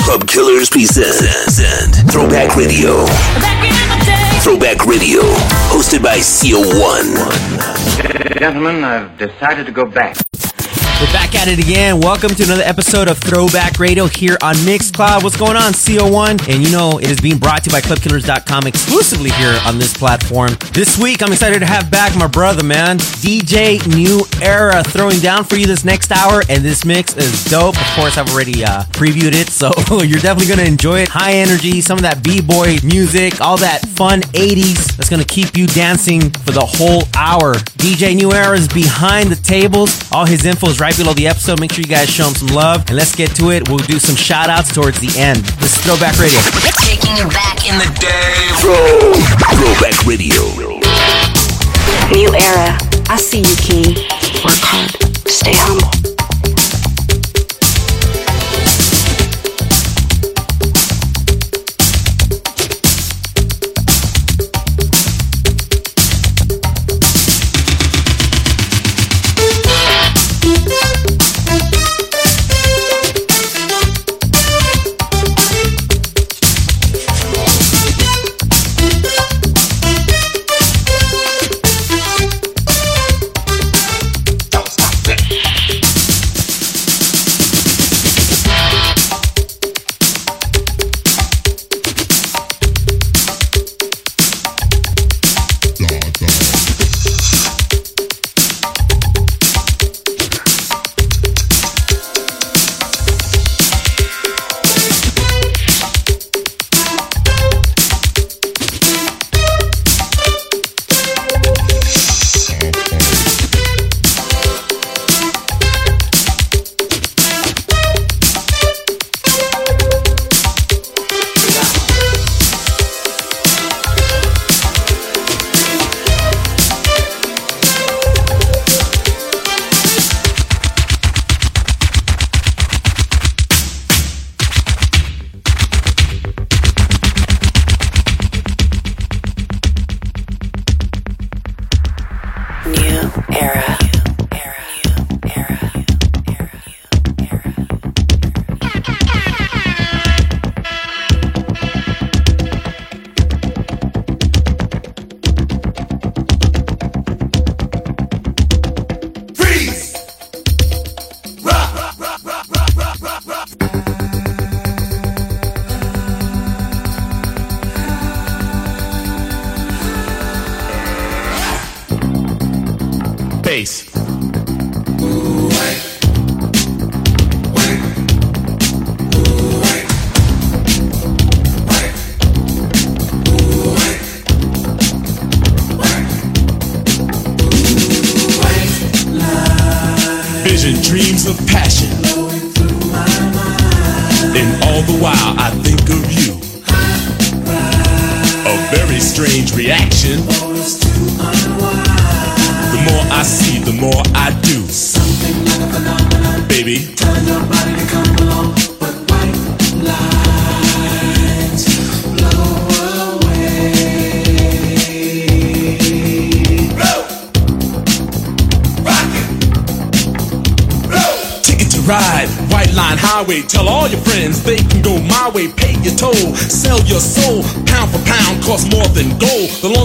Club Killers present Throwback Radio. Throwback Radio, hosted by CO1. Gentlemen, I've decided to go back. We're back at it again. Welcome to another episode of Throwback Radio here on Mixcloud. What's going on, CO1? And you know, it is being brought to you by ClubKillers.com exclusively here on this platform. This week, I'm excited to have back my brother, man, DJ New Era, throwing down for you this next hour. And this mix is dope. Of course, I've already uh, previewed it, so you're definitely going to enjoy it. High energy, some of that B-boy music, all that fun 80s that's going to keep you dancing for the whole hour. DJ New Era is behind the tables. All his info is right below the episode. Make sure you guys show him some love. And let's get to it. We'll do some shout outs towards the end. This is Throwback Radio. Taking you back in the day. Throw, Throwback Radio. New era. I see you, King. Work hard. Stay humble.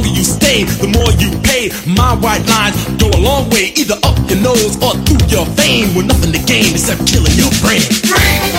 Longer you stay, the more you pay. My white lines go a long way, either up your nose or through your vein. With nothing to gain except killing your brain. Higher,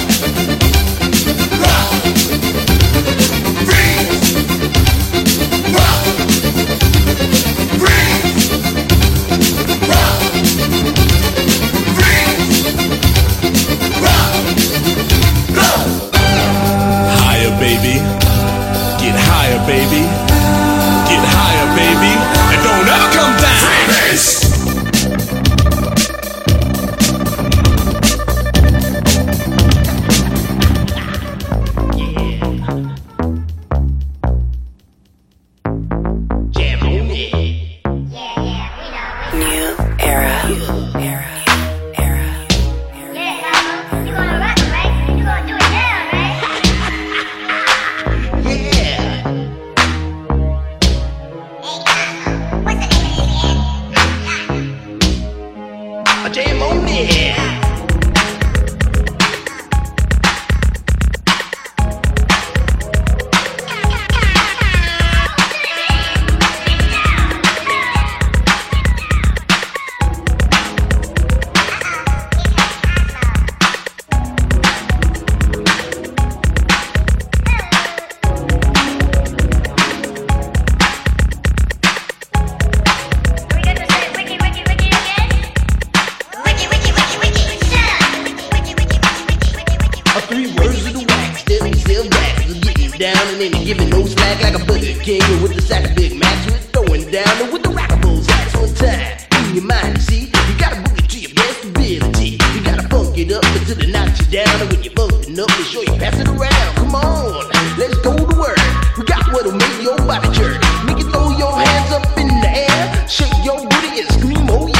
Come on, let's go to work. We got what'll make your body jerk. Make you throw your hands up in the air, shake your booty and scream, oh yeah.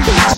New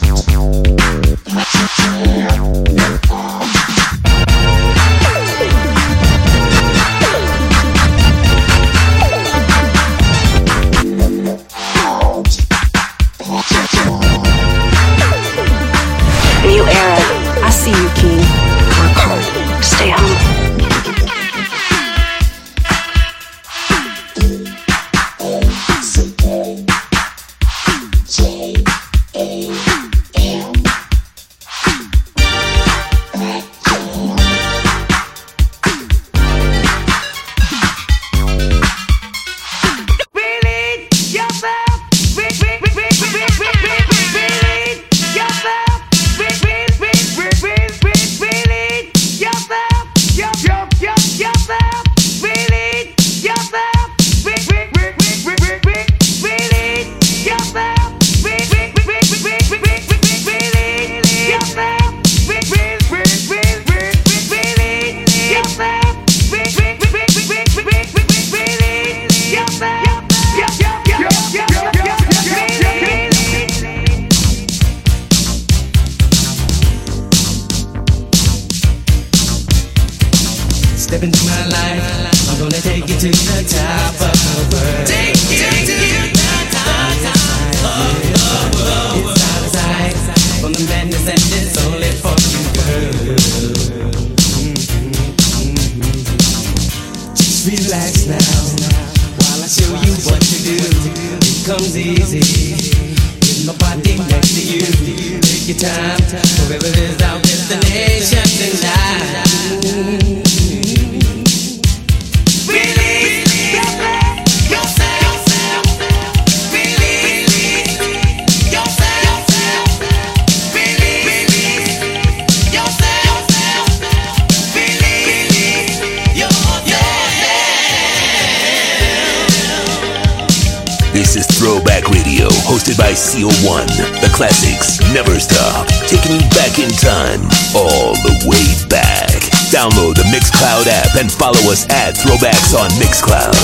hosted by CO1. The classics never stop, taking you back in time, all the way back. Download the Mixcloud app and follow us at Throwbacks on Mixcloud.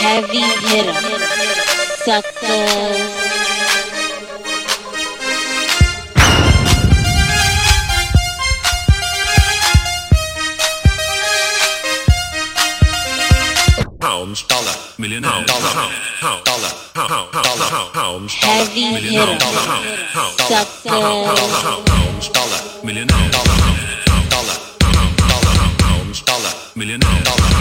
Heavy hitter, suckers. Pounds, dollar, million, dollar, pound, dollar, pound, dollar, pounds, Heavy hitter, suckers. pounds, dollar, million, dollar, dollar, dollar, pounds, dollar, million, dollar, dollar,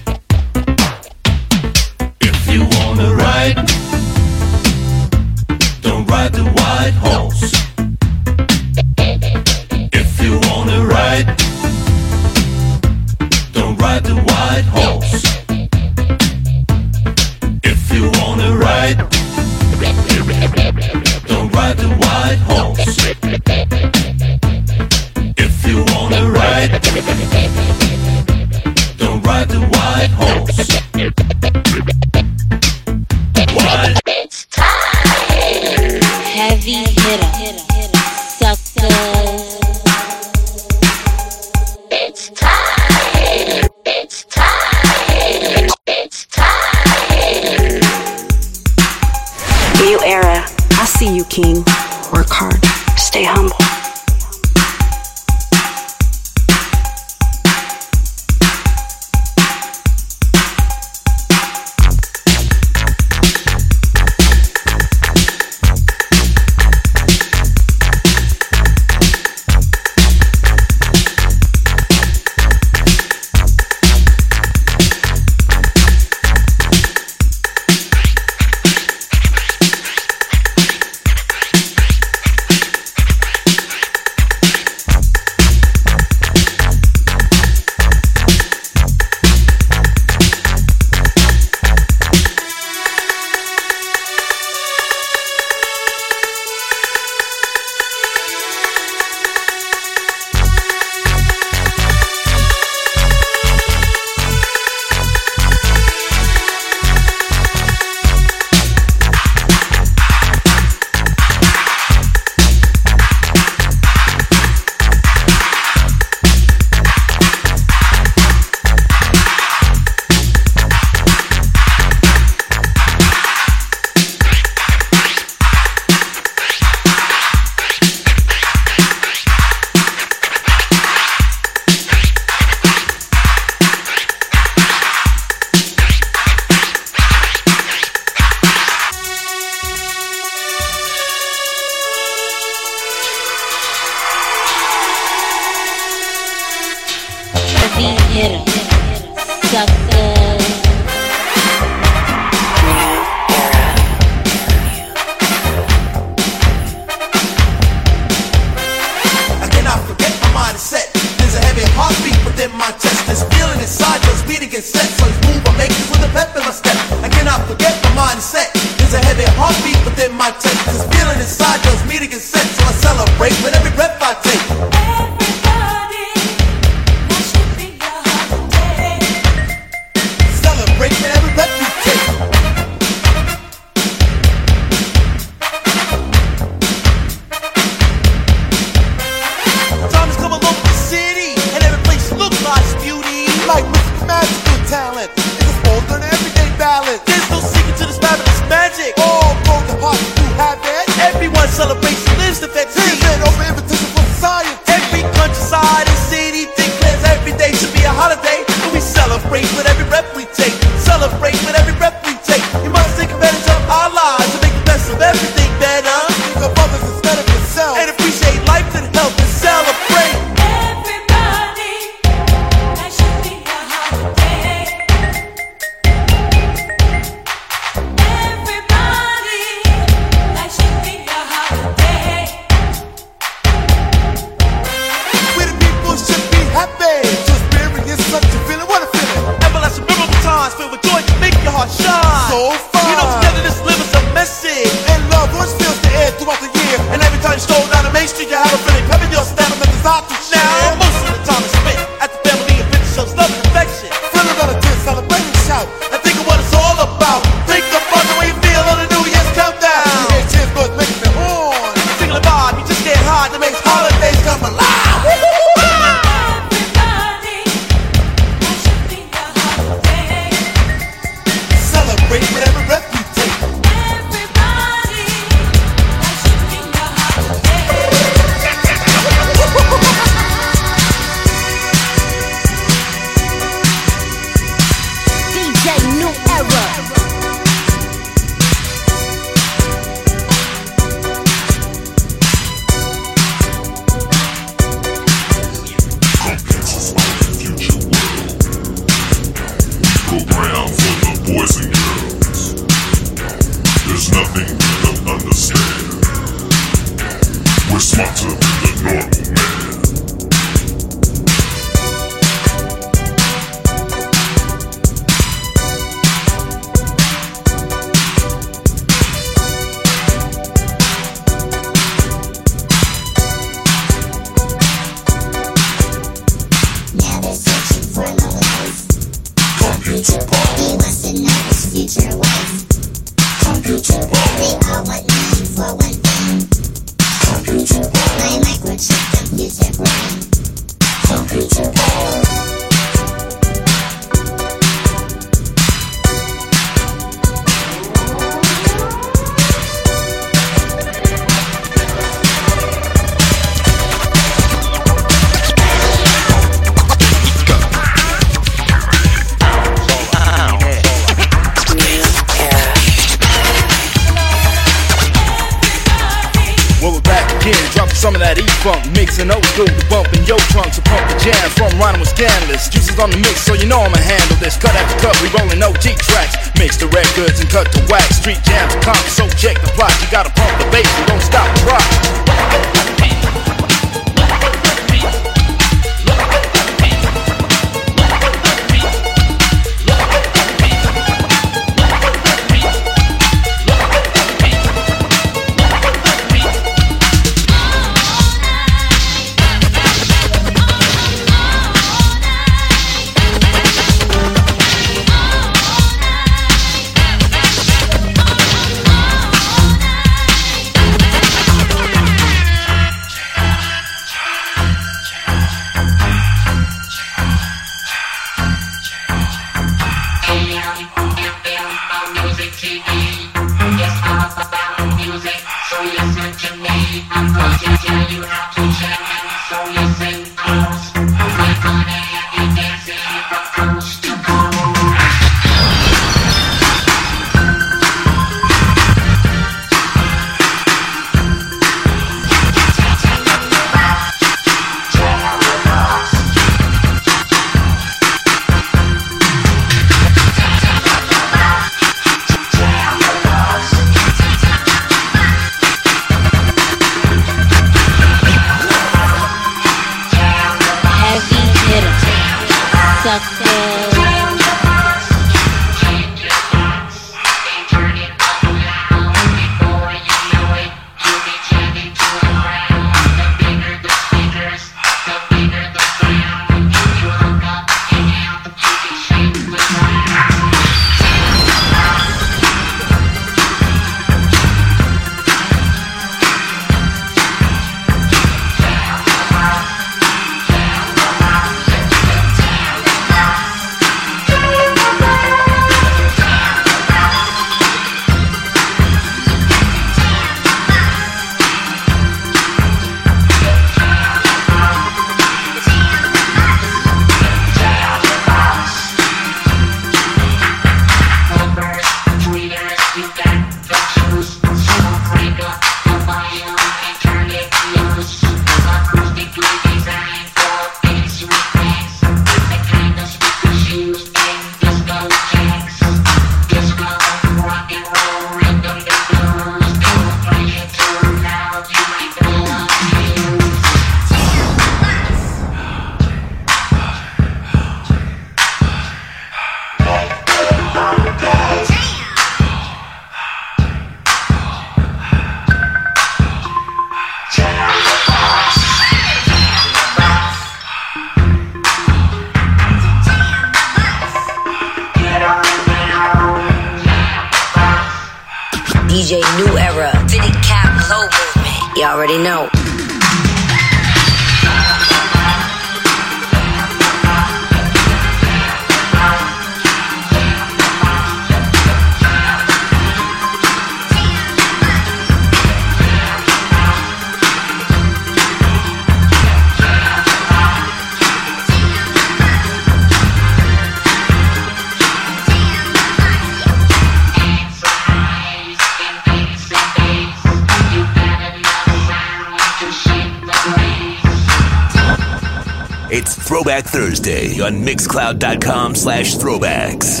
Thursday on Mixcloud.com slash throwbacks.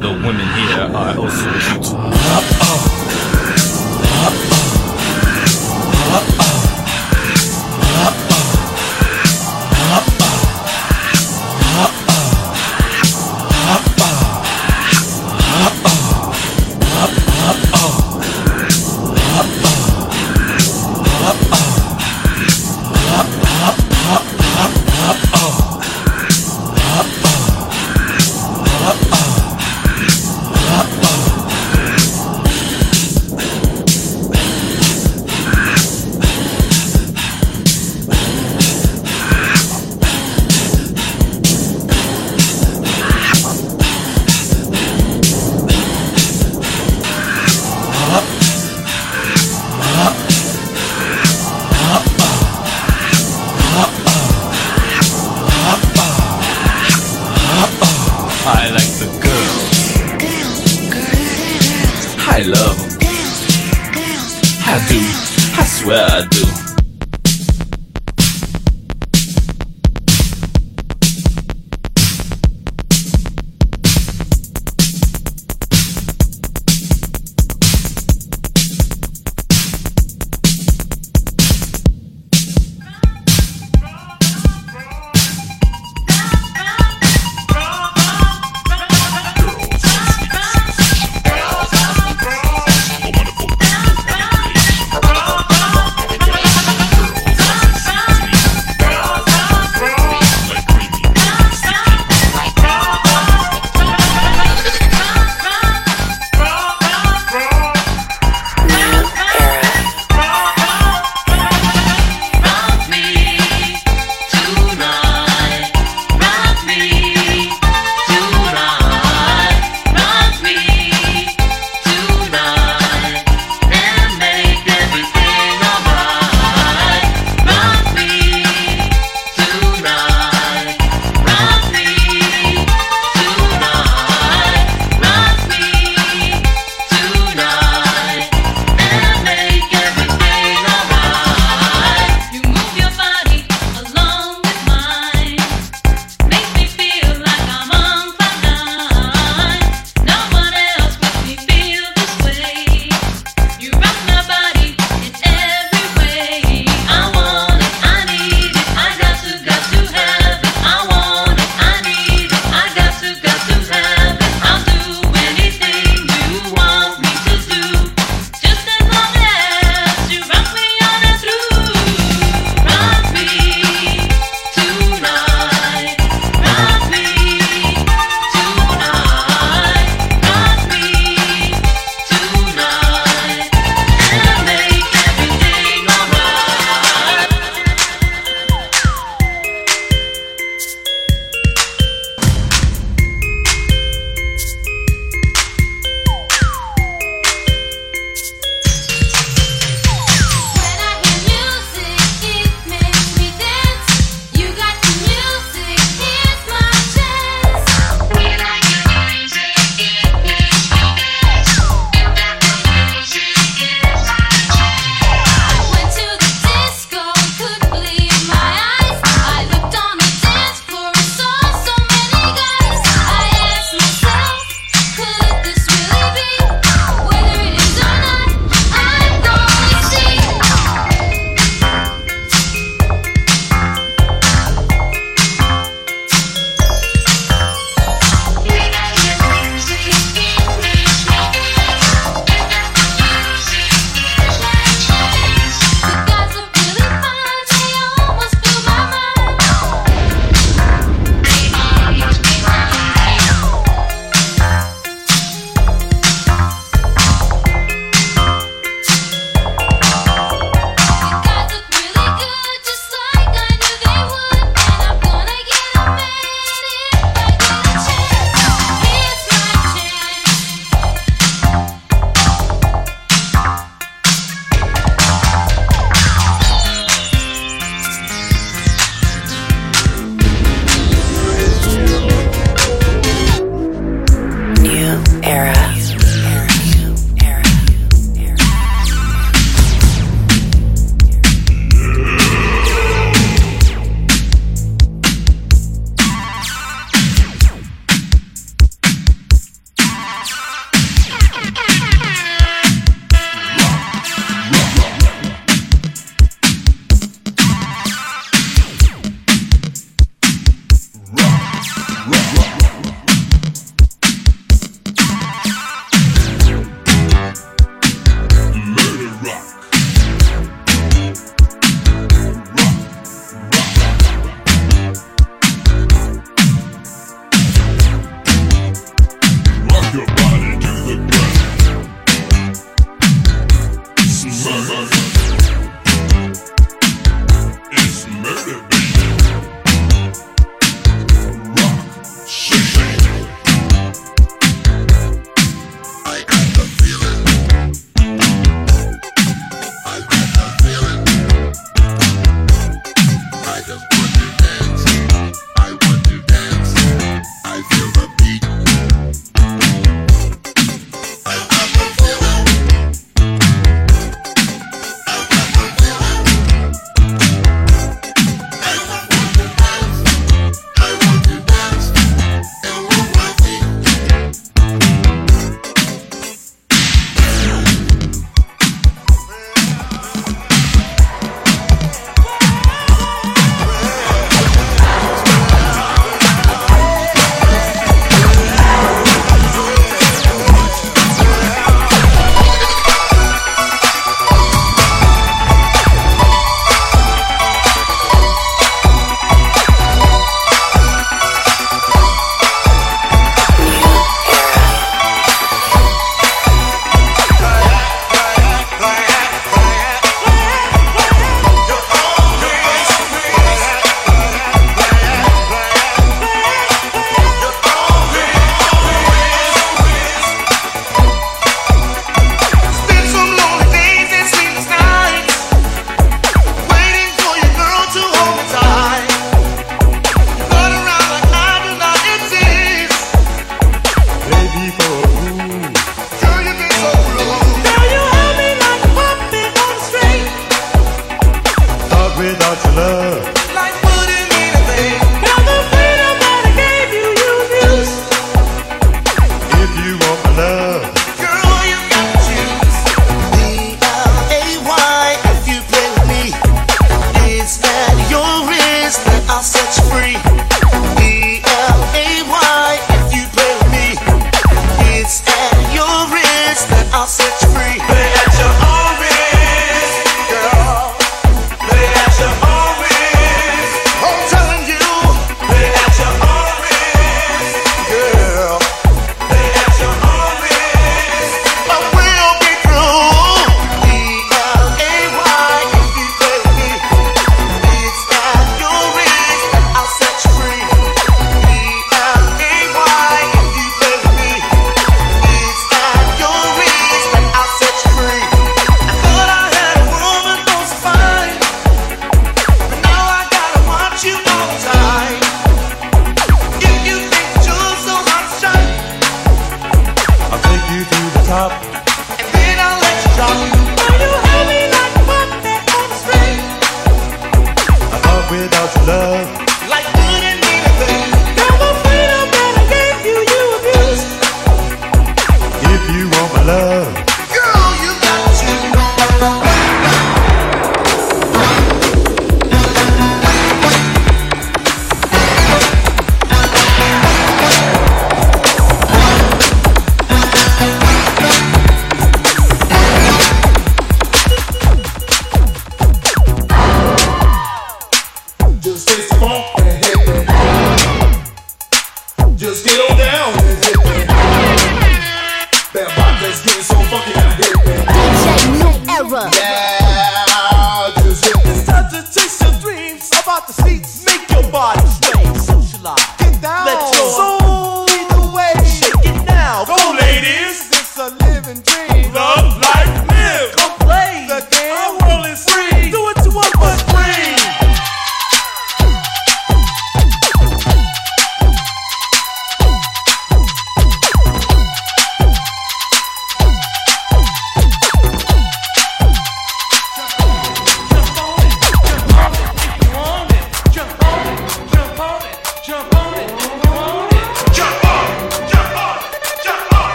The women here are also beautiful.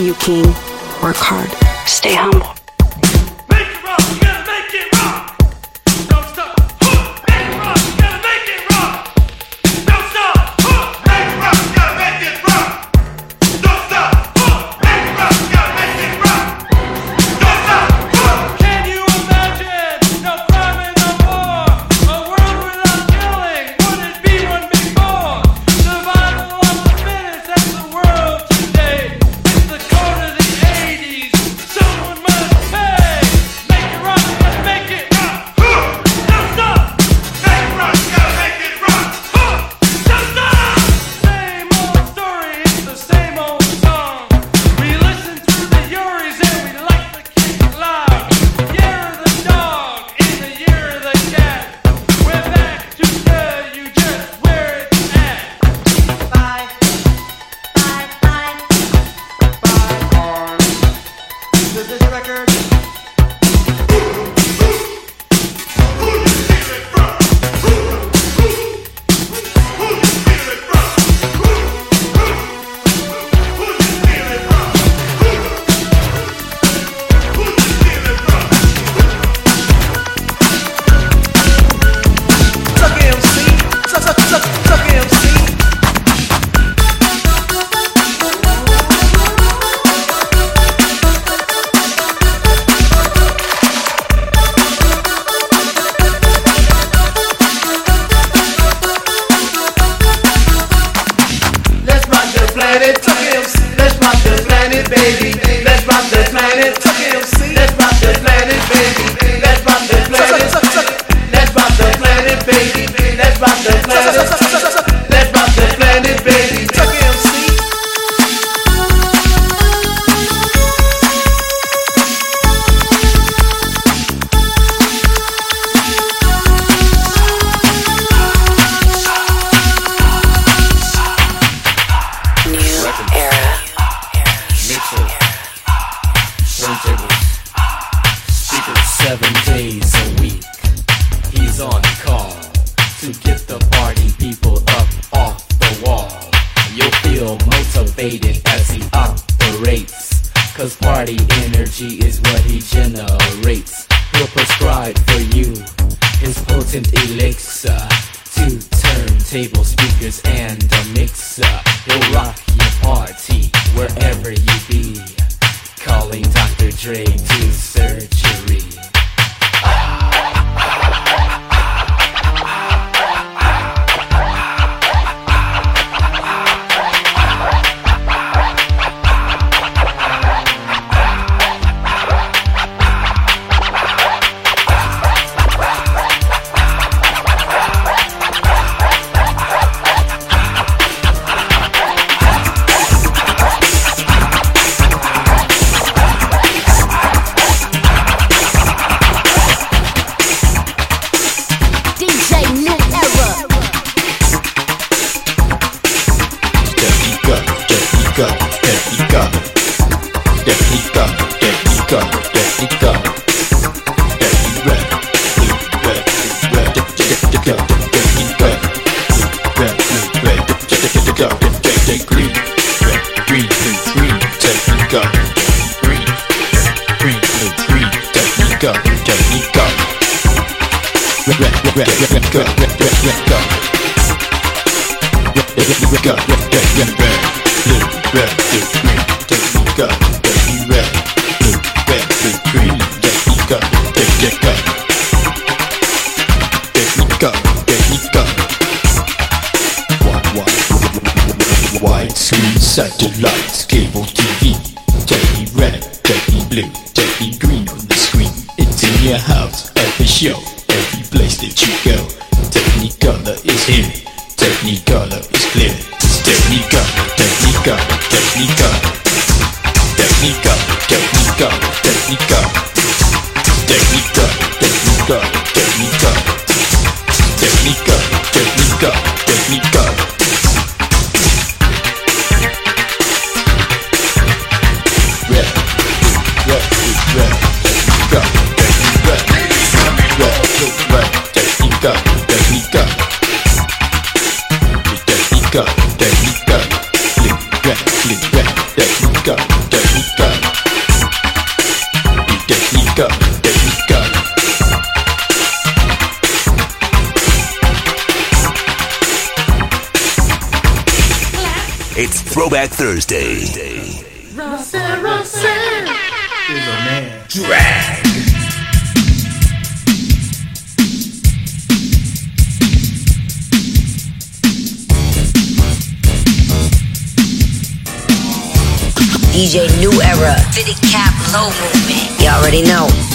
you, King. Work hard. Stay humble. Rico. Rico. Rico. Rico. Rico. Rico. Rico. Rico. satellite. Show. Throwback Thursday. Russell, Russell is a man. Drag. DJ New Era, Fitted Cap, Low Movement. You already know.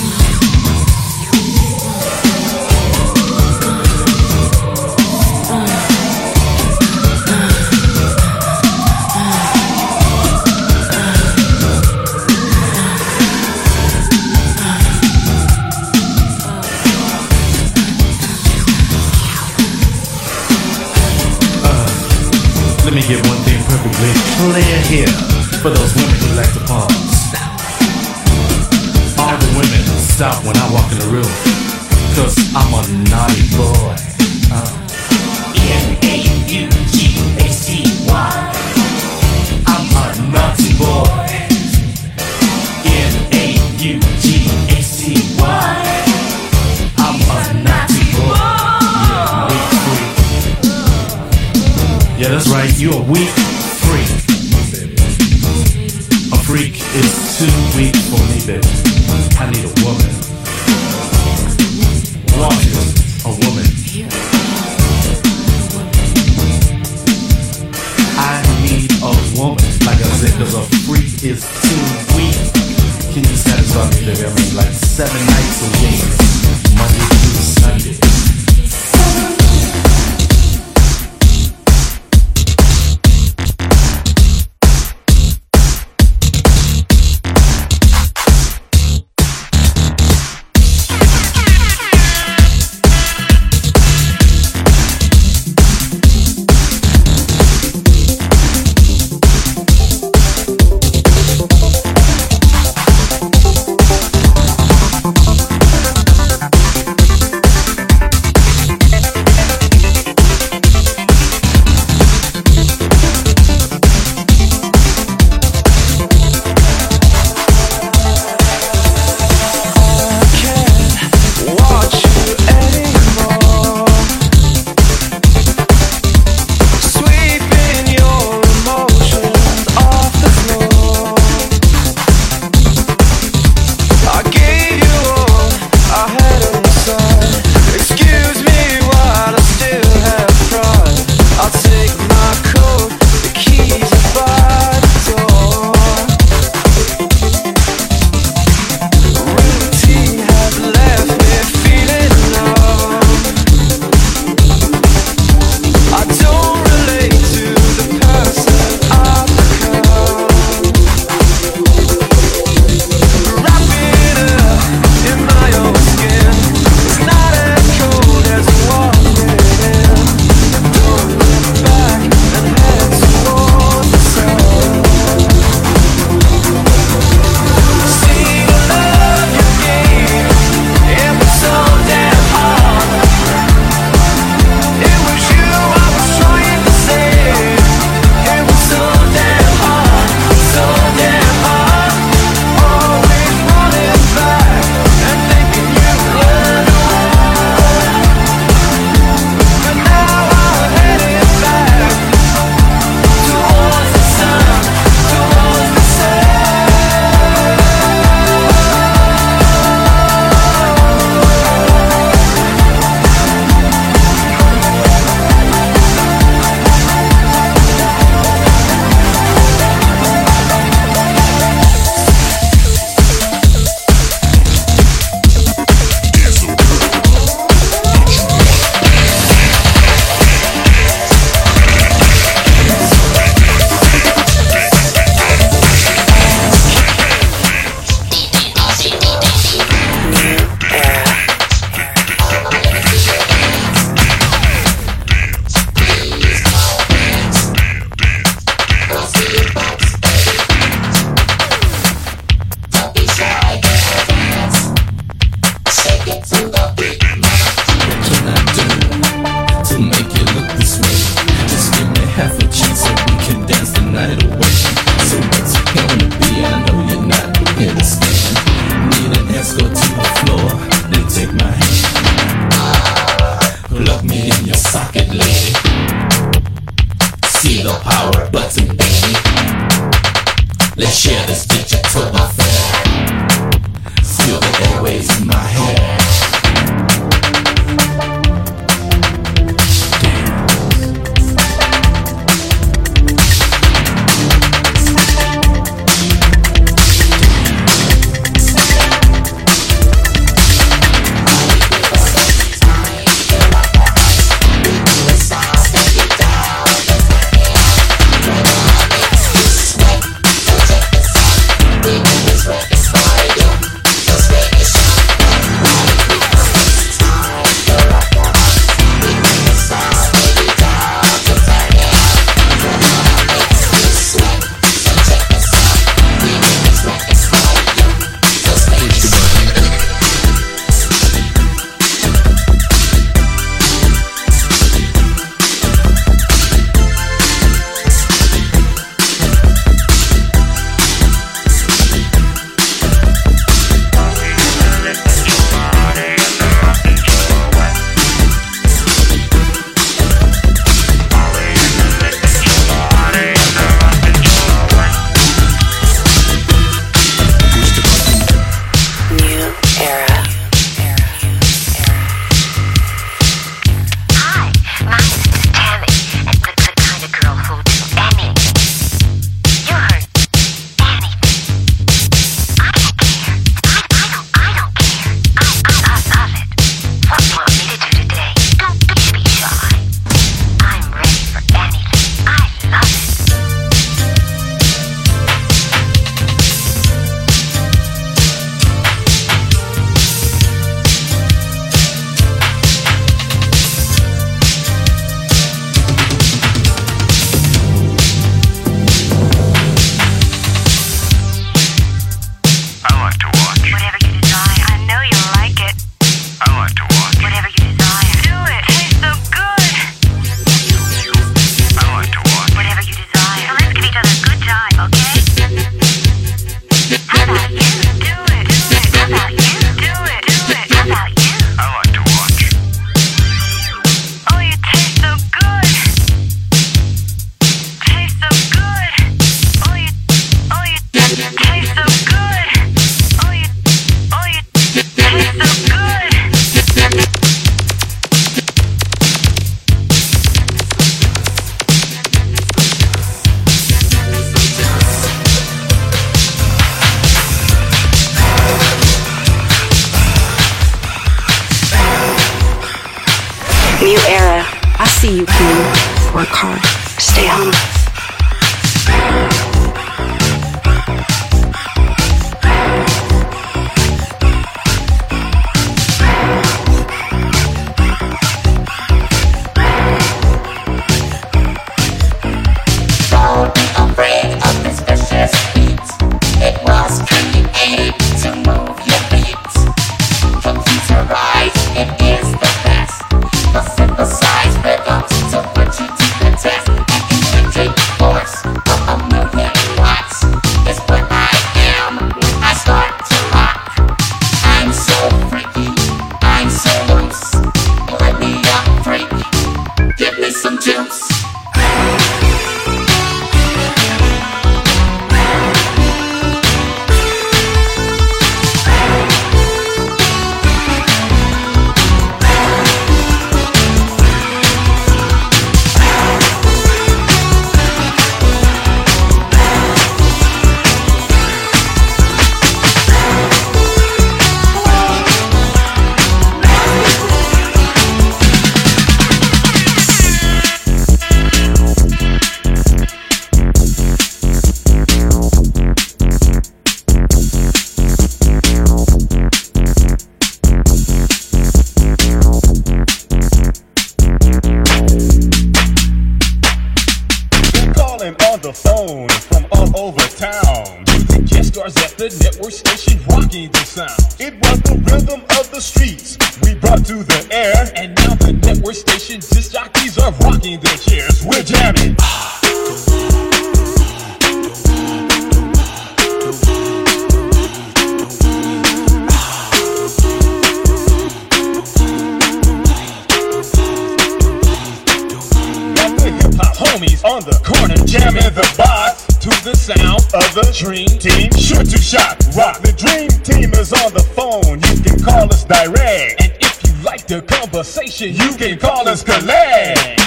homies on the corner jamming the box to the sound of the Dream Team Sure to shot, Rock. The Dream Team is on the phone. You can call us direct. And if you like the conversation, you can call us collect.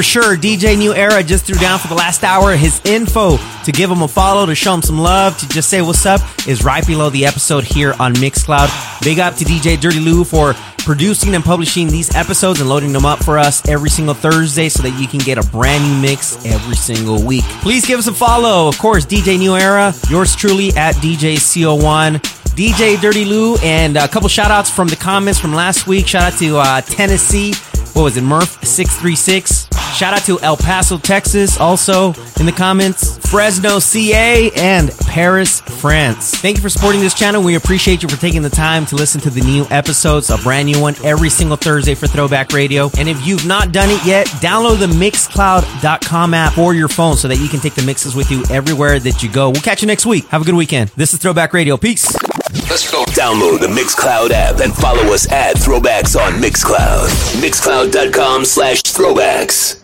For sure. DJ New Era just threw down for the last hour. His info to give him a follow, to show him some love, to just say what's up is right below the episode here on Mixcloud. Big up to DJ Dirty Lou for producing and publishing these episodes and loading them up for us every single Thursday so that you can get a brand new mix every single week. Please give us a follow. Of course, DJ New Era, yours truly at DJ CO1. DJ Dirty Lou, and a couple shout outs from the comments from last week. Shout out to uh, Tennessee. What was it, Murph636? Shout out to El Paso, Texas, also in the comments. Fresno, CA, and Paris, France. Thank you for supporting this channel. We appreciate you for taking the time to listen to the new episodes, a brand new one every single Thursday for Throwback Radio. And if you've not done it yet, download the Mixcloud.com app for your phone so that you can take the mixes with you everywhere that you go. We'll catch you next week. Have a good weekend. This is Throwback Radio. Peace. Let's go. Download the Mixcloud app and follow us at Throwbacks on Mixcloud. Mixcloud.com slash throwbacks.